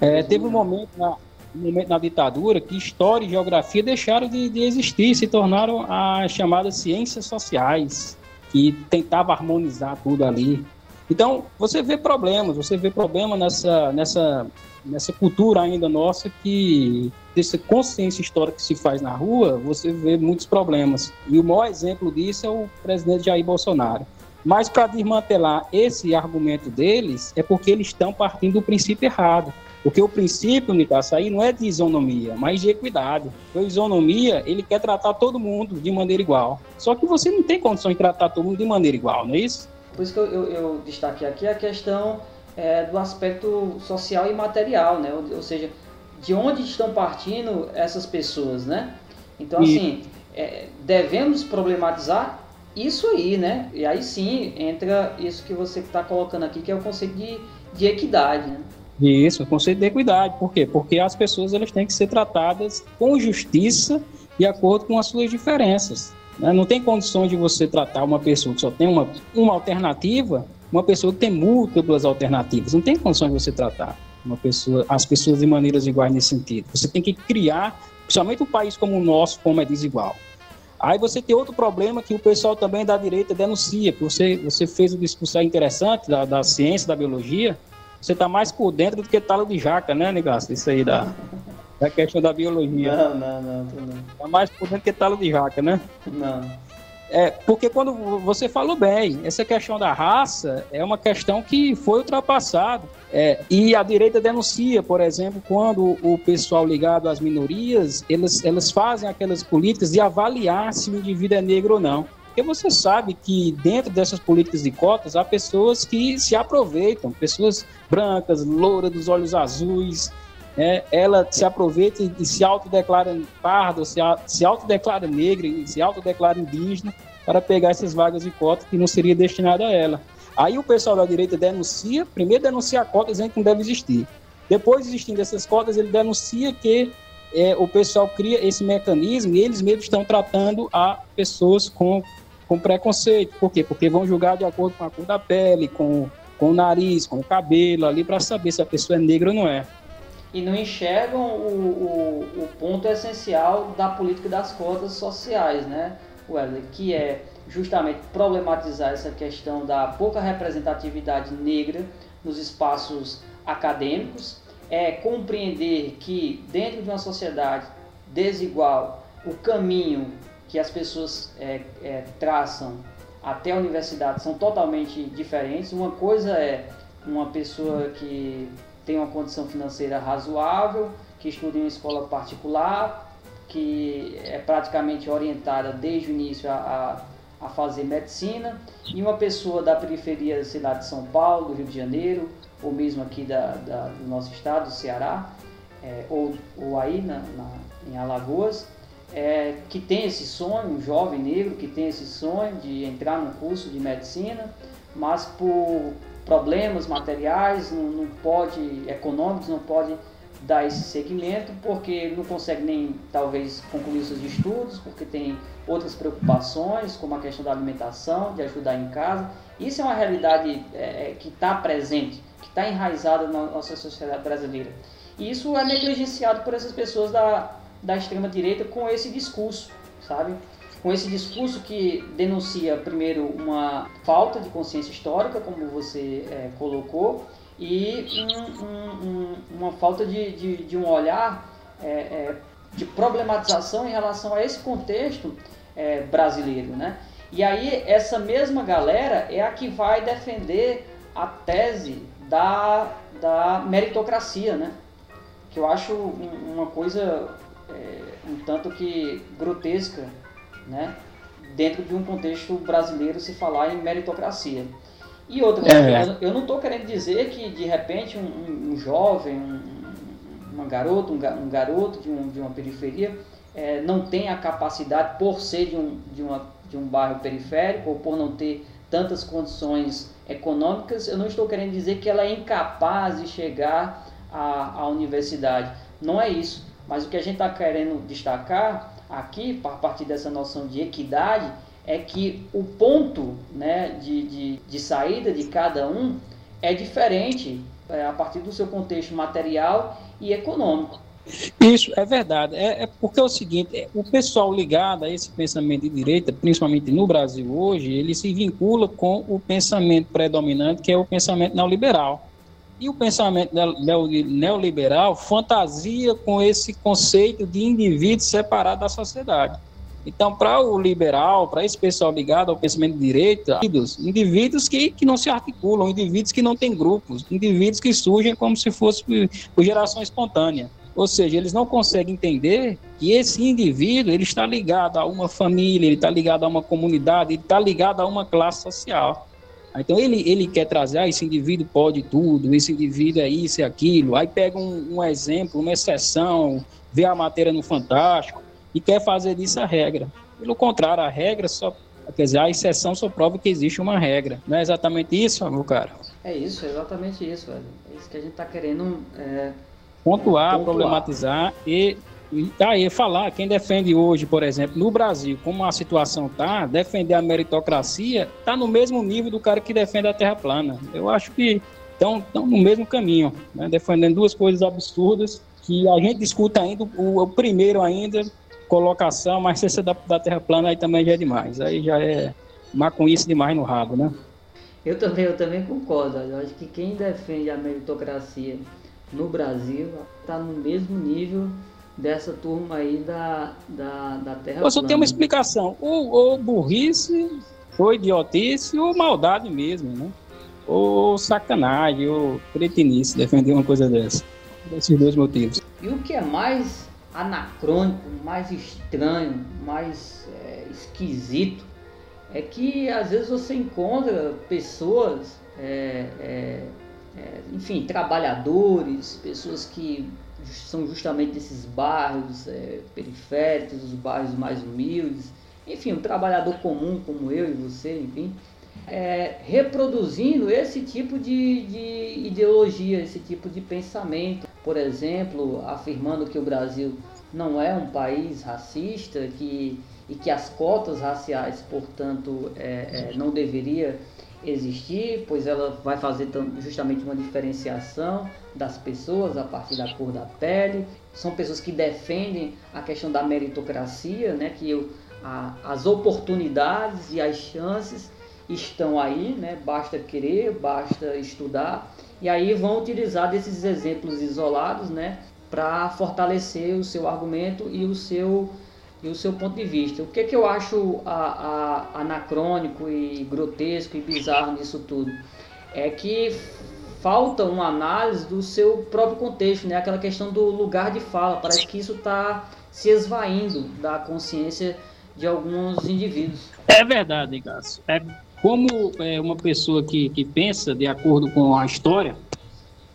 É, teve um momento na, um momento na ditadura que história e geografia deixaram de, de existir, se tornaram as chamadas ciências sociais que tentava harmonizar tudo ali. Então, você vê problemas, você vê problema nessa, nessa, nessa cultura ainda nossa que, dessa consciência histórica que se faz na rua, você vê muitos problemas. E o maior exemplo disso é o presidente Jair Bolsonaro. Mas para desmantelar esse argumento deles, é porque eles estão partindo do princípio errado. Porque o princípio, Nicasso, aí não é de isonomia, mas de equidade. A isonomia, ele quer tratar todo mundo de maneira igual. Só que você não tem condição de tratar todo mundo de maneira igual, não é isso? Por isso que eu, eu, eu destaquei aqui a questão é, do aspecto social e material, né? Ou, ou, seja, de onde estão partindo essas pessoas, né? Então, assim, é, devemos problematizar isso aí, né? E aí sim entra isso que você está colocando aqui, que é o conceito de, de equidade, né? Isso, o conceito de equidade. Por quê? Porque as pessoas elas têm que ser tratadas com justiça de acordo com as suas diferenças. Né? Não tem condições de você tratar uma pessoa que só tem uma, uma alternativa, uma pessoa que tem múltiplas alternativas. Não tem condições de você tratar uma pessoa, as pessoas de maneiras iguais nesse sentido. Você tem que criar, principalmente um país como o nosso, como é desigual. Aí você tem outro problema que o pessoal também da direita denuncia, que você, você fez um discurso interessante da, da ciência, da biologia, você tá mais por dentro do que talo de jaca, né, Negasso? Isso aí da, da questão da biologia. Não, não, não, tô não. Tá mais por dentro que talo de jaca, né? Não. É, porque quando você falou bem, essa questão da raça é uma questão que foi ultrapassada. É, e a direita denuncia, por exemplo, quando o pessoal ligado às minorias, elas, elas fazem aquelas políticas de avaliar se o indivíduo é negro ou não. Porque você sabe que dentro dessas políticas de cotas há pessoas que se aproveitam, pessoas brancas, louras, dos olhos azuis, né? ela se aproveita e se autodeclara pardo, se, se autodeclara negra, se autodeclara indígena para pegar essas vagas de cota que não seria destinada a ela. Aí o pessoal da direita denuncia, primeiro denuncia a cota dizendo que não deve existir. Depois, existindo essas cotas, ele denuncia que é, o pessoal cria esse mecanismo e eles mesmos estão tratando a pessoas com com preconceito. Por quê? Porque vão julgar de acordo com a cor da pele, com, com o nariz, com o cabelo ali, para saber se a pessoa é negra ou não é. E não enxergam o, o, o ponto essencial da política das cotas sociais, né, Wesley? Que é justamente problematizar essa questão da pouca representatividade negra nos espaços acadêmicos, é compreender que dentro de uma sociedade desigual o caminho que as pessoas é, é, traçam até a universidade são totalmente diferentes. Uma coisa é uma pessoa que tem uma condição financeira razoável, que estuda em uma escola particular, que é praticamente orientada desde o início a, a, a fazer medicina, e uma pessoa da periferia, sei lá, de São Paulo, do Rio de Janeiro, ou mesmo aqui da, da do nosso estado, do Ceará, é, ou, ou aí na, na, em Alagoas, é, que tem esse sonho, um jovem negro que tem esse sonho de entrar num curso de medicina, mas por problemas materiais, não, não pode, econômicos, não pode dar esse segmento, porque não consegue nem, talvez, concluir seus estudos, porque tem outras preocupações, como a questão da alimentação, de ajudar em casa. Isso é uma realidade é, é que está presente, que está enraizada na nossa sociedade brasileira. E isso é negligenciado por essas pessoas da, da extrema-direita com esse discurso, sabe? Com esse discurso que denuncia, primeiro, uma falta de consciência histórica, como você é, colocou, e um, um, uma falta de, de, de um olhar é, é, de problematização em relação a esse contexto é, brasileiro, né? E aí essa mesma galera é a que vai defender a tese da, da meritocracia, né? Que eu acho uma coisa é, um tanto que grotesca, né? dentro de um contexto brasileiro se falar em meritocracia. E outra, é. eu não estou querendo dizer que de repente um, um jovem, um, uma garota, um, um garoto de, um, de uma periferia, é, não tem a capacidade, por ser de um, de, uma, de um bairro periférico ou por não ter tantas condições econômicas, eu não estou querendo dizer que ela é incapaz de chegar à, à universidade. Não é isso. Mas o que a gente está querendo destacar aqui, a partir dessa noção de equidade, é que o ponto né, de, de, de saída de cada um é diferente é, a partir do seu contexto material e econômico. Isso é verdade. É, é, porque é o seguinte: é, o pessoal ligado a esse pensamento de direita, principalmente no Brasil hoje, ele se vincula com o pensamento predominante, que é o pensamento neoliberal. E o pensamento neoliberal fantasia com esse conceito de indivíduo separado da sociedade. Então, para o liberal, para esse pessoal ligado ao pensamento de direita, indivíduos que, que não se articulam, indivíduos que não têm grupos, indivíduos que surgem como se fosse por geração espontânea. Ou seja, eles não conseguem entender que esse indivíduo ele está ligado a uma família, ele está ligado a uma comunidade, ele está ligado a uma classe social. Então ele, ele quer trazer, ah, esse indivíduo pode tudo, esse indivíduo é isso e aquilo. Aí pega um, um exemplo, uma exceção, vê a matéria no Fantástico e quer fazer disso a regra. Pelo contrário, a regra só, quer dizer, a exceção só prova que existe uma regra. Não é exatamente isso, meu cara? É isso, é exatamente isso, velho. É isso que a gente está querendo é, pontuar, pontuar, problematizar e e tá falar, quem defende hoje, por exemplo, no Brasil, como a situação tá, defender a meritocracia, tá no mesmo nível do cara que defende a terra plana. Eu acho que estão no mesmo caminho, né? defendendo duas coisas absurdas que a gente discuta ainda, o, o primeiro ainda, colocação, mas se da, da terra plana aí também já é demais, aí já é maconhice demais no rabo, né? Eu também, eu também concordo, eu acho que quem defende a meritocracia no Brasil está no mesmo nível dessa turma aí da, da, da Terra Eu só tem uma explicação. Ou, ou burrice, ou idiotice, ou maldade mesmo, né? Ou sacanagem, ou cretinice, defender uma coisa dessa. Esses dois motivos. E o que é mais anacrônico, mais estranho, mais é, esquisito, é que às vezes você encontra pessoas, é, é, é enfim, trabalhadores, pessoas que são justamente esses bairros é, periféricos, os bairros mais humildes, enfim, um trabalhador comum como eu e você, enfim, é, reproduzindo esse tipo de, de ideologia, esse tipo de pensamento. Por exemplo, afirmando que o Brasil não é um país racista que, e que as cotas raciais, portanto, é, é, não deveria existir, pois ela vai fazer justamente uma diferenciação das pessoas a partir da cor da pele. São pessoas que defendem a questão da meritocracia, né, que a, as oportunidades e as chances estão aí, né, basta querer, basta estudar, e aí vão utilizar desses exemplos isolados né, para fortalecer o seu argumento e o seu e o seu ponto de vista. O que, que eu acho a, a, anacrônico e grotesco e bizarro nisso tudo? É que falta uma análise do seu próprio contexto, né? aquela questão do lugar de fala. Parece que isso está se esvaindo da consciência de alguns indivíduos. É verdade, Cássio. É como é, uma pessoa que, que pensa de acordo com a história,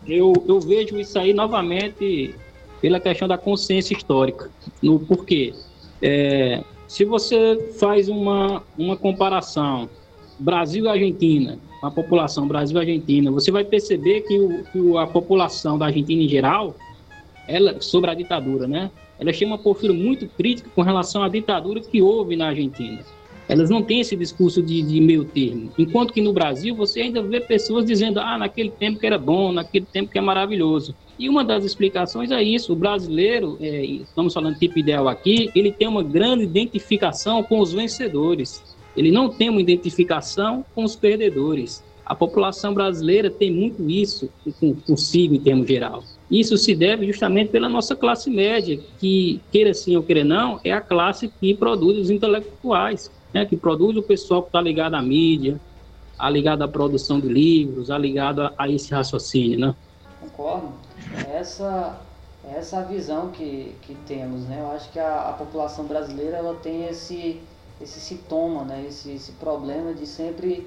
eu, eu vejo isso aí novamente pela questão da consciência histórica. No porquê? É, se você faz uma, uma comparação Brasil e Argentina, a população Brasil e Argentina, você vai perceber que, o, que a população da Argentina em geral, ela sobre a ditadura, né? Ela tinha uma postura muito crítica com relação à ditadura que houve na Argentina. Elas não têm esse discurso de, de meio termo. Enquanto que no Brasil você ainda vê pessoas dizendo, ah, naquele tempo que era bom, naquele tempo que é maravilhoso. E uma das explicações é isso: o brasileiro, é, estamos falando tipo ideal aqui, ele tem uma grande identificação com os vencedores. Ele não tem uma identificação com os perdedores. A população brasileira tem muito isso consigo em termos geral. Isso se deve justamente pela nossa classe média, que, queira sim ou queira não, é a classe que produz os intelectuais, né, que produz o pessoal que está ligado à mídia, a ligado à produção de livros, a ligado a, a esse raciocínio. Né? Concordo essa essa visão que, que temos, né? Eu acho que a, a população brasileira ela tem esse esse sintoma, né? Esse, esse problema de sempre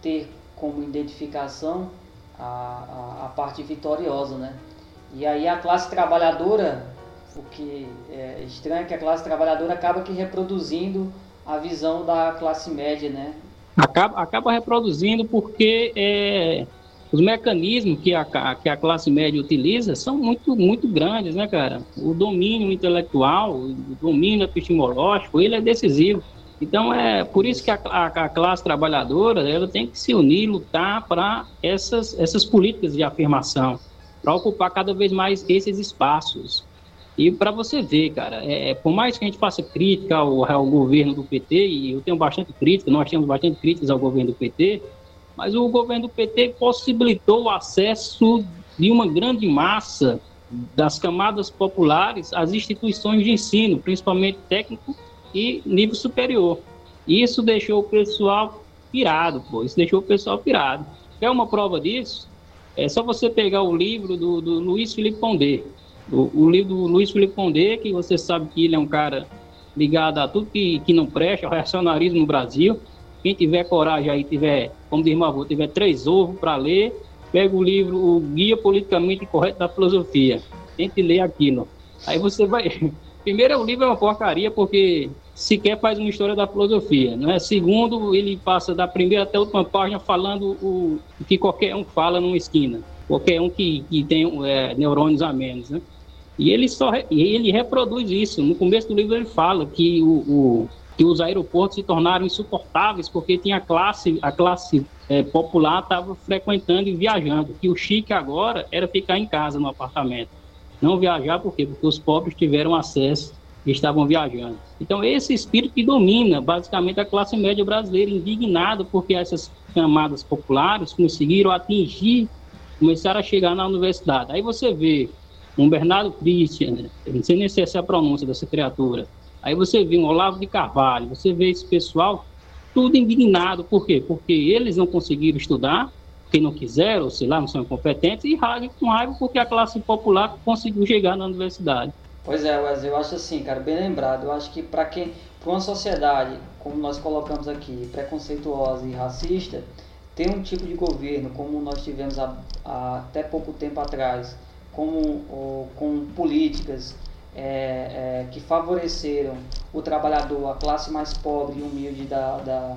ter como identificação a, a, a parte vitoriosa, né? E aí a classe trabalhadora, o que é estranho é que a classe trabalhadora acaba que reproduzindo a visão da classe média, né? Acaba, acaba reproduzindo porque é, os mecanismos que a, que a classe média utiliza são muito, muito grandes, né, cara? O domínio intelectual, o domínio epistemológico, ele é decisivo. Então, é por isso que a, a, a classe trabalhadora ela tem que se unir, lutar para essas, essas políticas de afirmação, para ocupar cada vez mais esses espaços. E para você ver, cara, é, por mais que a gente faça crítica ao, ao governo do PT, e eu tenho bastante crítica, nós temos bastante críticas ao governo do PT, mas o governo do PT possibilitou o acesso de uma grande massa das camadas populares às instituições de ensino, principalmente técnico e nível superior. Isso deixou o pessoal pirado, pô. Isso deixou o pessoal pirado. Quer uma prova disso? É só você pegar o livro do, do Luiz Felipe Pondé. O, o, livro do Luiz Felipe Pondé, que você sabe que ele é um cara ligado a tudo que, que não presta, ao racionalismo no Brasil. Quem tiver coragem aí, tiver, como diz meu avô, tiver três ovos para ler, pega o livro O Guia Politicamente Correto da Filosofia. Tente ler aquilo. Aí você vai. Primeiro, o livro é uma porcaria porque sequer faz uma história da filosofia. Né? Segundo, ele passa da primeira até a última página falando o, que qualquer um fala numa esquina. Qualquer um que, que tem é, neurônios a menos. Né? E ele só ele reproduz isso. No começo do livro ele fala que o, o que os aeroportos se tornaram insuportáveis porque tinha classe, a classe é, popular estava frequentando e viajando. Que o chique agora era ficar em casa no apartamento. Não viajar por quê? Porque os pobres tiveram acesso e estavam viajando. Então, esse espírito que domina basicamente a classe média brasileira, indignado porque essas camadas populares conseguiram atingir, começaram a chegar na universidade. Aí você vê um Bernardo Christian, não sei nem se essa é a pronúncia dessa criatura, Aí você vê um Olavo de Carvalho, você vê esse pessoal tudo indignado. Por quê? Porque eles não conseguiram estudar, porque não quiseram, sei lá, não são incompetentes, e raiva com raiva porque a classe popular conseguiu chegar na universidade. Pois é, Wesley, eu acho assim, cara, bem lembrado. Eu acho que para quem, para uma sociedade, como nós colocamos aqui, preconceituosa e racista, ter um tipo de governo como nós tivemos há, há até pouco tempo atrás, como ou, com políticas é, é, que favoreceram o trabalhador, a classe mais pobre e humilde da, da,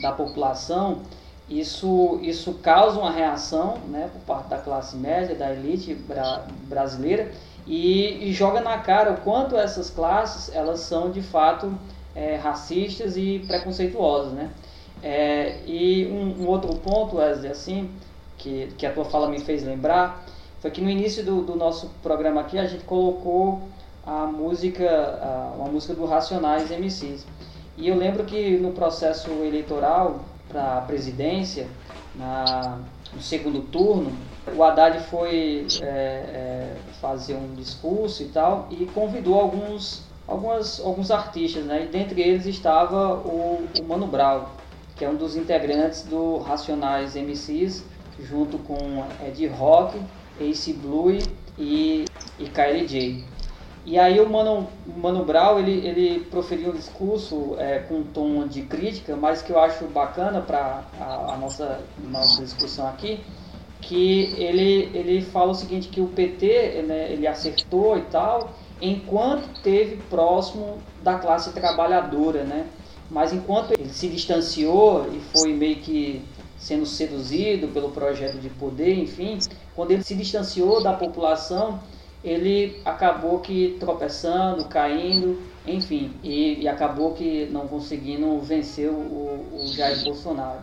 da população, isso, isso causa uma reação né, por parte da classe média, da elite bra brasileira, e, e, joga na cara o quanto essas classes elas são de fato é, racistas e preconceituosas. Né? É, e um, um, outro ponto, Wesley, assim, que, que a tua fala me fez lembrar, foi que no início do, do nosso programa aqui a gente colocou a música, a, uma música do Racionais MCs. E eu lembro que no processo eleitoral para a presidência, na, no segundo turno, o Haddad foi é, é, fazer um discurso e tal e convidou alguns, algumas, alguns artistas, né? E dentre eles estava o, o Mano Brown, que é um dos integrantes do Racionais MCs, junto com Ed Rock, Ace Blue e, e KLJ. E aí o Mano, Mano Brown, ele, ele proferiu um discurso é, com um tom de crítica, mas que eu acho bacana para a, a, nossa, nossa discussão aqui, que ele, ele fala o seguinte, que o PT, né, ele acertou e tal, enquanto teve próximo da classe trabalhadora, né? Mas enquanto ele se distanciou e foi meio que sendo seduzido pelo projeto de poder, enfim, quando ele se distanciou da população, ele acabou que tropeçando, caindo, enfim, e, e acabou que não conseguindo vencer o, o Jair Bolsonaro.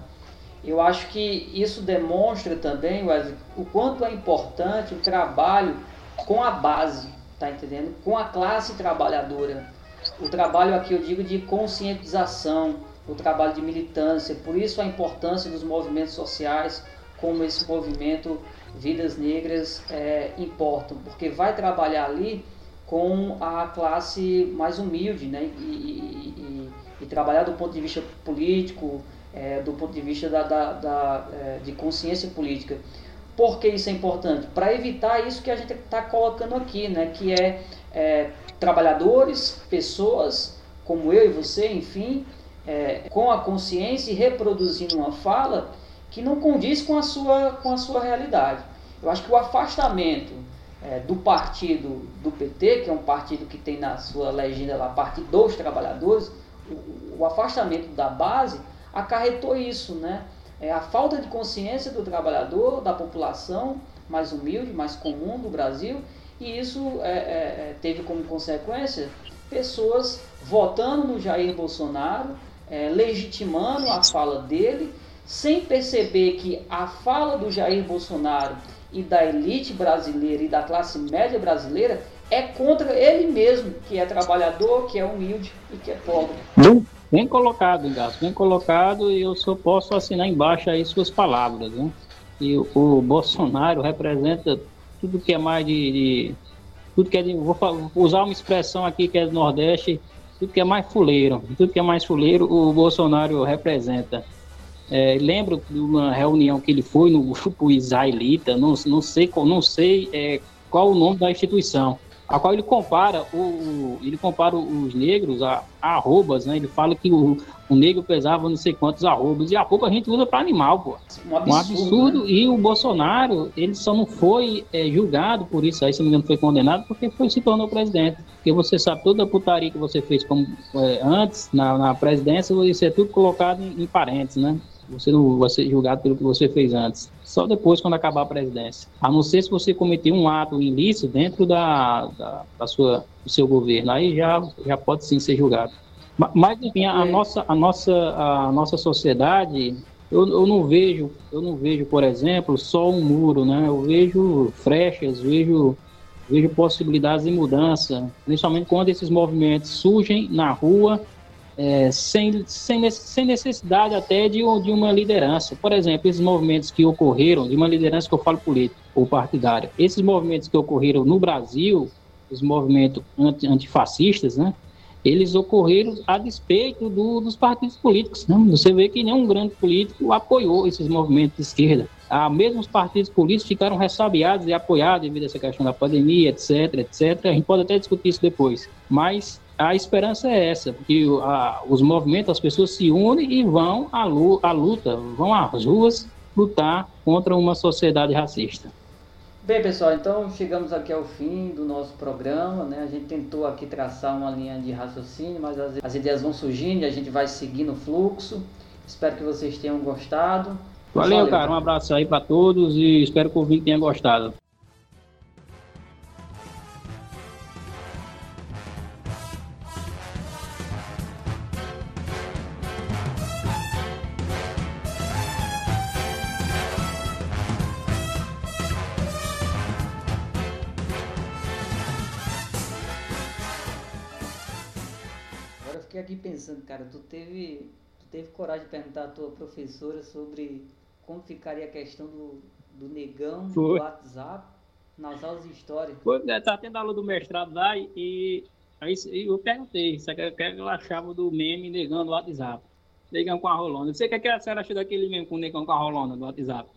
Eu acho que isso demonstra também, Wesley, o quanto é importante o trabalho com a base, tá entendendo? Com a classe trabalhadora. O trabalho aqui eu digo de conscientização, o trabalho de militância. Por isso a importância dos movimentos sociais, como esse movimento vidas negras é, importam, porque vai trabalhar ali com a classe mais humilde, né? E, e, e, e trabalhar do ponto de vista político, é, do ponto de vista da, da, da é, de consciência política. Por que isso é importante? Para evitar isso que a gente está colocando aqui, né? Que é, é, trabalhadores, pessoas como eu e você, enfim, com a consciência e reproduzindo uma fala que não condiz com a sua, com a sua realidade. Eu acho que o afastamento é, do partido do PT, que é um partido que tem na sua legenda lá Partido dos Trabalhadores, o, o afastamento da base acarretou isso, né? É a falta de consciência do trabalhador, da população mais humilde, mais comum do Brasil, e isso é, é, é teve como consequência pessoas votando no Jair Bolsonaro, é, legitimando a fala dele, sem perceber que a fala do Jair Bolsonaro e da elite brasileira e da classe média brasileira é contra ele mesmo, que é trabalhador, que é humilde e que é pobre. Bem colocado, Gato, bem colocado, e eu só posso assinar embaixo aí suas palavras. Né? E o, Bolsonaro representa tudo que é mais de, de tudo que é de, vou usar uma expressão aqui que é do Nordeste, tudo que é mais fuleiro, tudo que é mais fuleiro, o Bolsonaro representa. É, lembro de uma reunião que ele foi no grupo israelita, não, não sei, não sei é, qual o nome da instituição, a qual ele compara o, ele compara os negros a, a arrobas, né? Ele fala que o, o negro pesava não sei quantos arrobas e a roupa a gente usa para animal, pô. Um absurdo. Um absurdo. Né? E o Bolsonaro, ele só não foi é, julgado por isso, aí se não me engano foi condenado porque foi se tornou presidente. Porque você sabe toda a putaria que você fez como, é, antes na, na presidência, isso é tudo colocado em, em parentes, né? Você não vai ser julgado pelo que você fez antes. Só depois, quando acabar a presidência. A não ser se você cometeu um ato ilícito dentro da, da, da sua, do seu governo. Aí já, já pode sim ser julgado. Mas, enfim, a, nossa, a, nossa, a nossa sociedade, eu, eu, não vejo, eu não vejo, por exemplo, só um muro, né? Eu vejo frechas, vejo, vejo possibilidades de mudança, principalmente quando esses movimentos surgem na rua é, sem, sem, sem necessidade até de, de uma liderança. Por exemplo, esses movimentos que ocorreram, de uma liderança que eu falo política ou partidária, esses movimentos que ocorreram no Brasil, os movimentos anti, antifascistas, né, eles ocorreram a despeito do, dos partidos políticos. Né? Você vê que nenhum grande político apoiou esses movimentos de esquerda. Ah, mesmo os partidos políticos ficaram ressabiados e apoiados devido a essa questão da pandemia, etc, etc. A gente pode até discutir isso depois. Mas a esperança é essa, porque a, os movimentos, as pessoas se unem e vão à, à luta, vão às ruas lutar contra uma sociedade racista. Bem, pessoal, então chegamos aqui ao fim do nosso programa, né? A gente tentou aqui traçar uma linha de raciocínio, mas as, as ideias vão surgindo e a gente vai seguindo o fluxo. Espero que vocês tenham gostado. Valeu, Valeu cara. Um abraço aí para todos e espero que o vídeo tenha gostado. Aqui pensando, cara, tu teve, tu teve coragem de perguntar à tua professora sobre como ficaria a questão do, do negão Foi. do WhatsApp nas aulas de história. Foi, né, tá tendo aula do mestrado lá e, aí eu perguntei se é que ela achava do meme negão do WhatsApp. Negão com a rolona. Não sei o que, é que a senhora achou daquele meme com o negão com a rolona do WhatsApp.